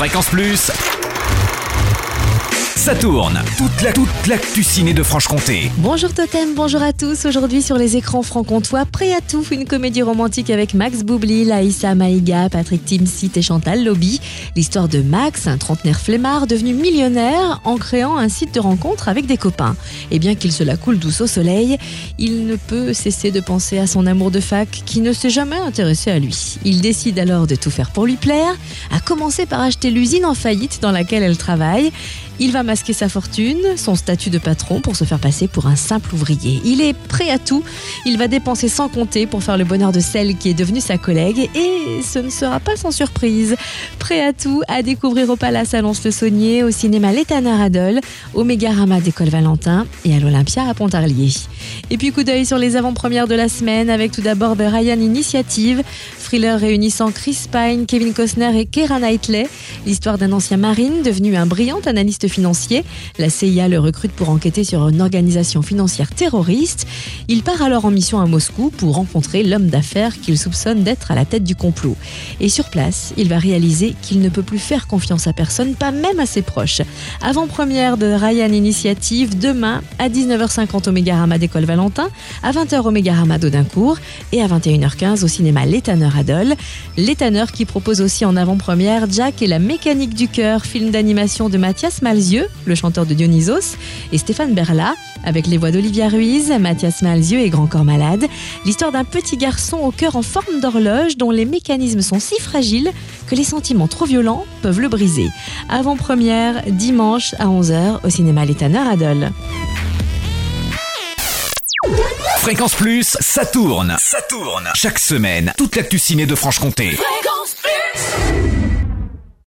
Fréquence Plus. Ça tourne. Toute la toute l'actu ciné de Franche-Comté. Bonjour Totem, bonjour à tous. Aujourd'hui sur les écrans franc-comtois, Prêt à tout, une comédie romantique avec Max Boubli, Laïssa Maïga, Patrick Timsit et Chantal Lobby. L'histoire de Max, un trentenaire flemmard devenu millionnaire en créant un site de rencontre avec des copains. Et bien qu'il se la coule douce au soleil, il ne peut cesser de penser à son amour de fac qui ne s'est jamais intéressé à lui. Il décide alors de tout faire pour lui plaire, à commencer par acheter l'usine en faillite dans laquelle elle travaille. Il va masquer sa fortune, son statut de patron pour se faire passer pour un simple ouvrier. Il est prêt à tout. Il va dépenser sans compter pour faire le bonheur de celle qui est devenue sa collègue et ce ne sera pas sans surprise. Prêt à tout à découvrir au Palace Annonce-le Saunier, au cinéma L'Étana Radol, au Mégarama d'École Valentin et à l'Olympia à Pontarlier. Et puis coup d'œil sur les avant-premières de la semaine avec tout d'abord The Ryan Initiative, thriller réunissant Chris Pine, Kevin Costner et Keira Knightley, l'histoire d'un ancien marine devenu un brillant analyste financier. La CIA le recrute pour enquêter sur une organisation financière terroriste. Il part alors en mission à Moscou pour rencontrer l'homme d'affaires qu'il soupçonne d'être à la tête du complot. Et sur place, il va réaliser qu'il ne peut plus faire confiance à personne, pas même à ses proches. Avant-première de Ryan Initiative demain à 19h50 au Mégarama d'École Valentin, à 20h au Mégarama d'Audincourt et à 21h15 au cinéma L'Étanneur Adol. L'Étanneur qui propose aussi en avant-première Jack et la mécanique du cœur, film d'animation de Mathias Malzieux, le chanteur de Dionysos, et Stéphane Berla, avec les voix d'Olivia Ruiz, Mathias Malzieux et Grand Corps Malade. L'histoire d'un petit garçon au cœur en forme d'horloge dont les mécanismes sont si fragiles que les sentiments trop violents peuvent le briser. Avant-première, dimanche à 11h au cinéma L'Étanneur Adol. Fréquence Plus, ça tourne. Ça tourne. Chaque semaine, toute l'actu ciné de Franche-Comté. Fréquence Plus